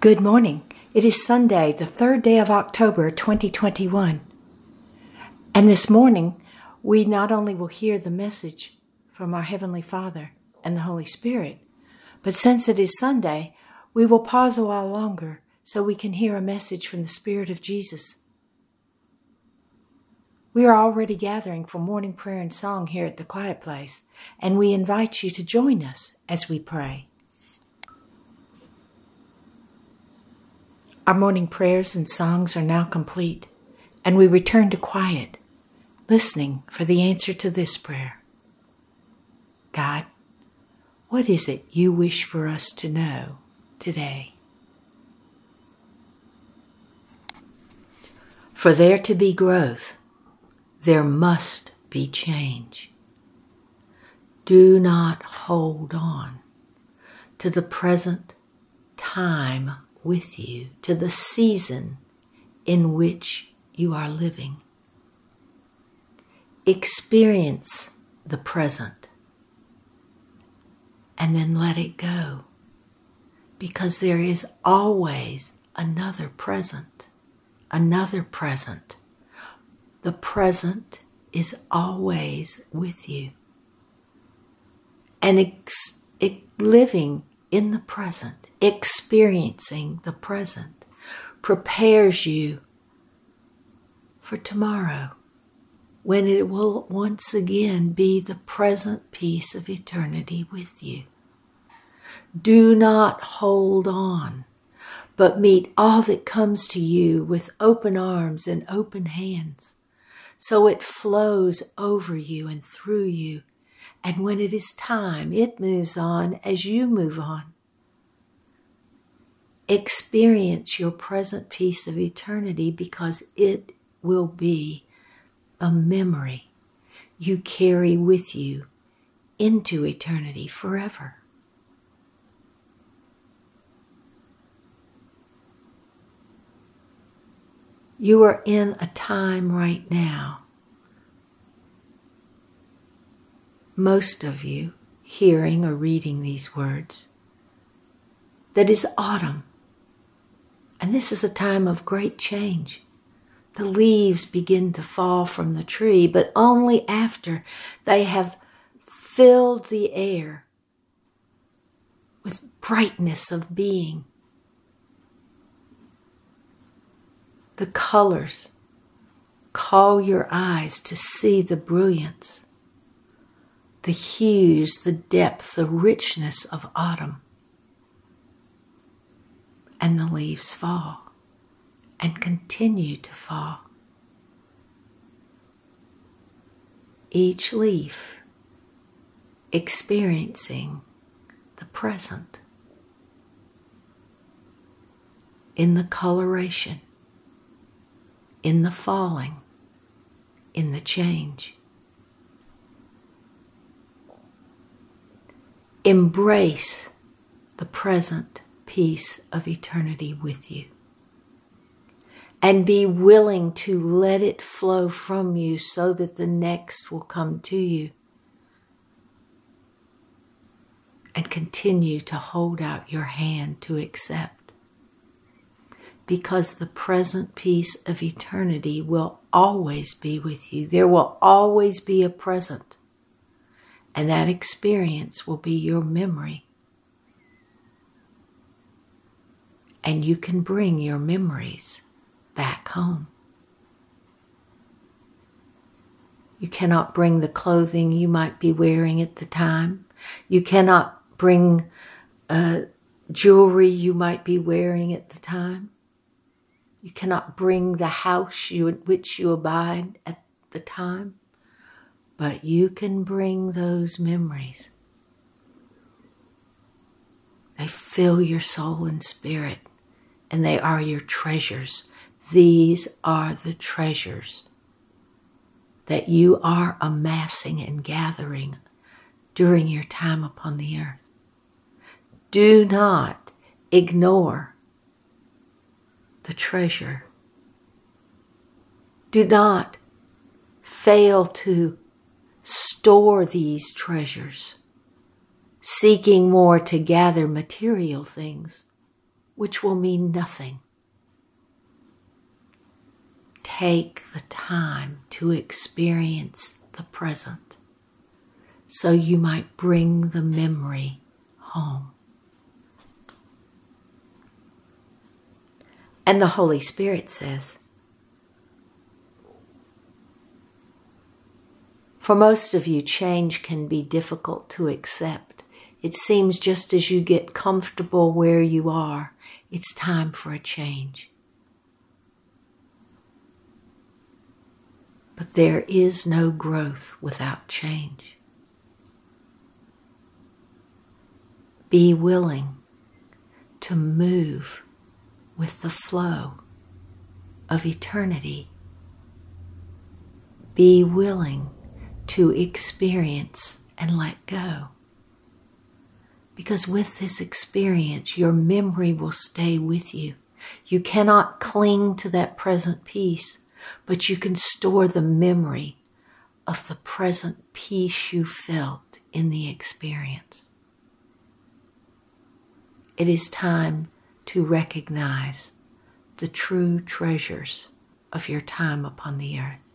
Good morning. It is Sunday, the third day of October 2021. And this morning, we not only will hear the message from our Heavenly Father and the Holy Spirit, but since it is Sunday, we will pause a while longer so we can hear a message from the Spirit of Jesus. We are already gathering for morning prayer and song here at the Quiet Place, and we invite you to join us as we pray. Our morning prayers and songs are now complete, and we return to quiet, listening for the answer to this prayer God, what is it you wish for us to know today? For there to be growth, there must be change. Do not hold on to the present time with you to the season in which you are living. Experience the present and then let it go because there is always another present, another present. The present is always with you. And ex- living in the present, experiencing the present, prepares you for tomorrow when it will once again be the present peace of eternity with you. Do not hold on, but meet all that comes to you with open arms and open hands, so it flows over you and through you and when it is time, it moves on as you move on. Experience your present peace of eternity because it will be a memory you carry with you into eternity forever. You are in a time right now most of you hearing or reading these words, that is autumn. And this is a time of great change. The leaves begin to fall from the tree, but only after they have filled the air with brightness of being. The colors call your eyes to see the brilliance the hues, the depth, the richness of autumn. And the leaves fall and continue to fall. Each leaf experiencing the present in the coloration, in the falling, in the change. Embrace the present peace of eternity with you. And be willing to let it flow from you so that the next will come to you. And continue to hold out your hand to accept. Because the present peace of eternity will always be with you. There will always be a present and that experience will be your memory. And you can bring your memories back home. You cannot bring the clothing you might be wearing at the time. You cannot bring uh, jewelry you might be wearing at the time. You cannot bring the house you, in which you abide at the time but you can bring those memories. They fill your soul and spirit, and they are your treasures. These are the treasures that you are amassing and gathering during your time upon the earth. Do not ignore the treasure. Do not fail to store these treasures, seeking more to gather material things. which will mean nothing. Take the time to experience the present so you might bring the memory home. And the Holy Spirit says, For most of you, change can be difficult to accept. It seems just as you get comfortable where you are, it's time for a change. But there is no growth without change. Be willing to move with the flow of eternity. Be willing to experience and let go. Because with this experience, your memory will stay with you. You cannot cling to that present peace, but you can store the memory of the present peace you felt in the experience. It is time to recognize the true treasures of your time upon the earth.